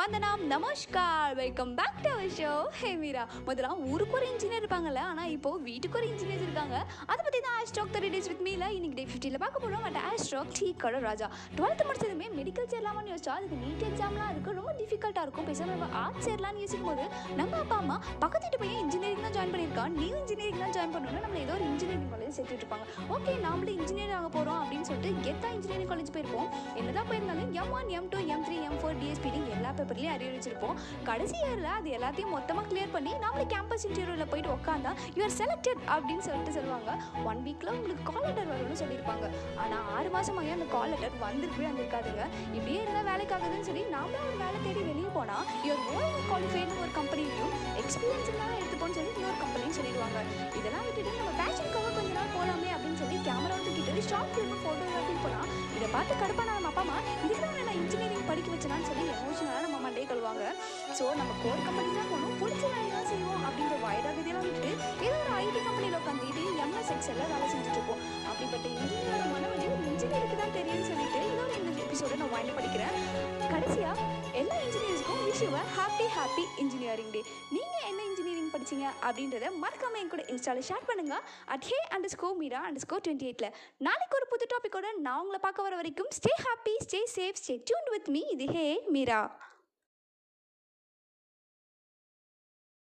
வந்தனம் நமஸ்கார். Welcome back to our show hey Meera முதல்ல ஊருக்கு ஒரு இன்ஜினியர் இருப்பாங்கல்ல ஆனால் இப்போ வீட்டுக்கு ஒரு இன்ஜினியர் இருக்காங்க. அதை பற்றி தான் ஆஸ்ட்ராக் தேர்ட்டி டேஸ் வித் மீல இன்னைக்கு டே ஃபிஃப்டியில் பார்க்க போகிறோம் பட் ஆஸ்ட்ராக் டீ கடை ராஜா. டுவெல்த்து முடிச்சதுமே மெடிக்கல் சேரலாமான்னு யோசிச்சா அதுக்கு நீட் எக்ஸாம்லாம் இருக்குது ரொம்ப டிஃபிகல்ட்டாக இருக்கும். பேசாமல் நம்ம ஆர்ட்ஸ் சேரலாம்னு யோசிக்கும் போது நம்ம அப்பா அம்மா பக்கத்து வீட்டு பையன் இன்ஜினியரிங் தான் ஜாயின் பண்ணியிருக்கான். நீ இன்ஜினியரிங் தான் ஜாயின் பண்ணணும்னா நம்ம ஏதோ ஒரு இன்ஜினியரிங் ஓகே நாமளும் இன்ஜினியர் ஆக போகிறோம் அப்படின்னு சொல்லிட்டு கெத்தா இன்ஜினியரிங் காலேஜ் போயிருப்போம். என்னதான் போயிருந்தாலும் M one M two M three M four டிஎஸ்பிடி எல்லா பேப்பர்லையும் அறிவிச்சிருப்போம் கடைசி இயரில் அது எல்லாத்தையும் மொத்தமாக கிளியர் பண்ணி நாமளே கேம்பஸ் இன்டர்வியூவில் போயிட்டு உட்காந்தா யூஆர் செலக்டட் அப்படின்னு சொல்லிட்டு சொல்லுவாங்க. ஒன் வீக்கில் உங்களுக்கு கால் லெட்டர் வரும்னு சொல்லியிருப்பாங்க. ஆனால் ஆறு மாதமாகவே அந்த கால் லெட்டர் வந்திருக்கவே வந்திருக்காதுங்க. இப்படியே இருந்தால் வேலைக்காகுதுன்னு சொல்லி நாமளே ஒரு வேலை தேடி வெளியே போனால் யுவர் ஓல்டு குவாலிஃபைடு ஒரு கம்பெனிலையும் எக்ஸ்பீரியன்ஸ் எல்லாம் எடுத்துப்போன்னு சொல்லி இன்னொரு கம்பெனியும் சொல்லிடுவாங்க. இதெல்லாம் விட்டுட்டு நம்ம பேஷனுக்காக தூக்கிட்டு ஷார்ட் ஃபிலிம் ஃபோட்டோகிராஃபி போனால் இதை பார்த்து கடுப்பான நம்ம அப்பா அம்மா இதுக்கு நான் இன்ஜினியரிங் படிக்க வச்சேனான்னு சொல்லி எமோஷனலாக நம்ம மண்டே கழுவாங்க. ஸோ நம்ம கோர் கம்பெனி தான் போகணும் பிடிச்ச வேலை தான் செய்வோம் அப்படின்ற வைராகதியெல்லாம் விட்டு ஏதோ ஒரு ஐடி கம்பெனியில் உட்காந்துட்டு எம்எஸ் எக்ஸலில் வேலை செஞ்சுட்டு இருக்கோம். அப்படிப்பட்ட இன்ஜினியரோட மனவழி இன்ஜினியருக்கு தான் தெரியும்னு சொல்லிட்டு இதோட இந்த எபிசோட நான் வாங்கி படிக்கிறேன் கடைசியாக எல்லா இன்ஜினியர்ஸ்க்கும் விஷயம் ஹாப்பி ஹாப்பி இன்ஜினியரிங் டே நீங்கள் என்ன இன்ஜினியரிங் படிச்சீங்க அப்படின்றத மறக்காம என் கூட இன்ஸ்டாவில் ஷேர் பண்ணுங்க. At hey underscore Meera underscore twenty எயிட்டில் நாளைக்கு ஒரு புது டாப்பிக்கோட நான் உங்களை பார்க்க வர வரைக்கும் stay happy stay safe stay tuned with me இது ஹே மீரா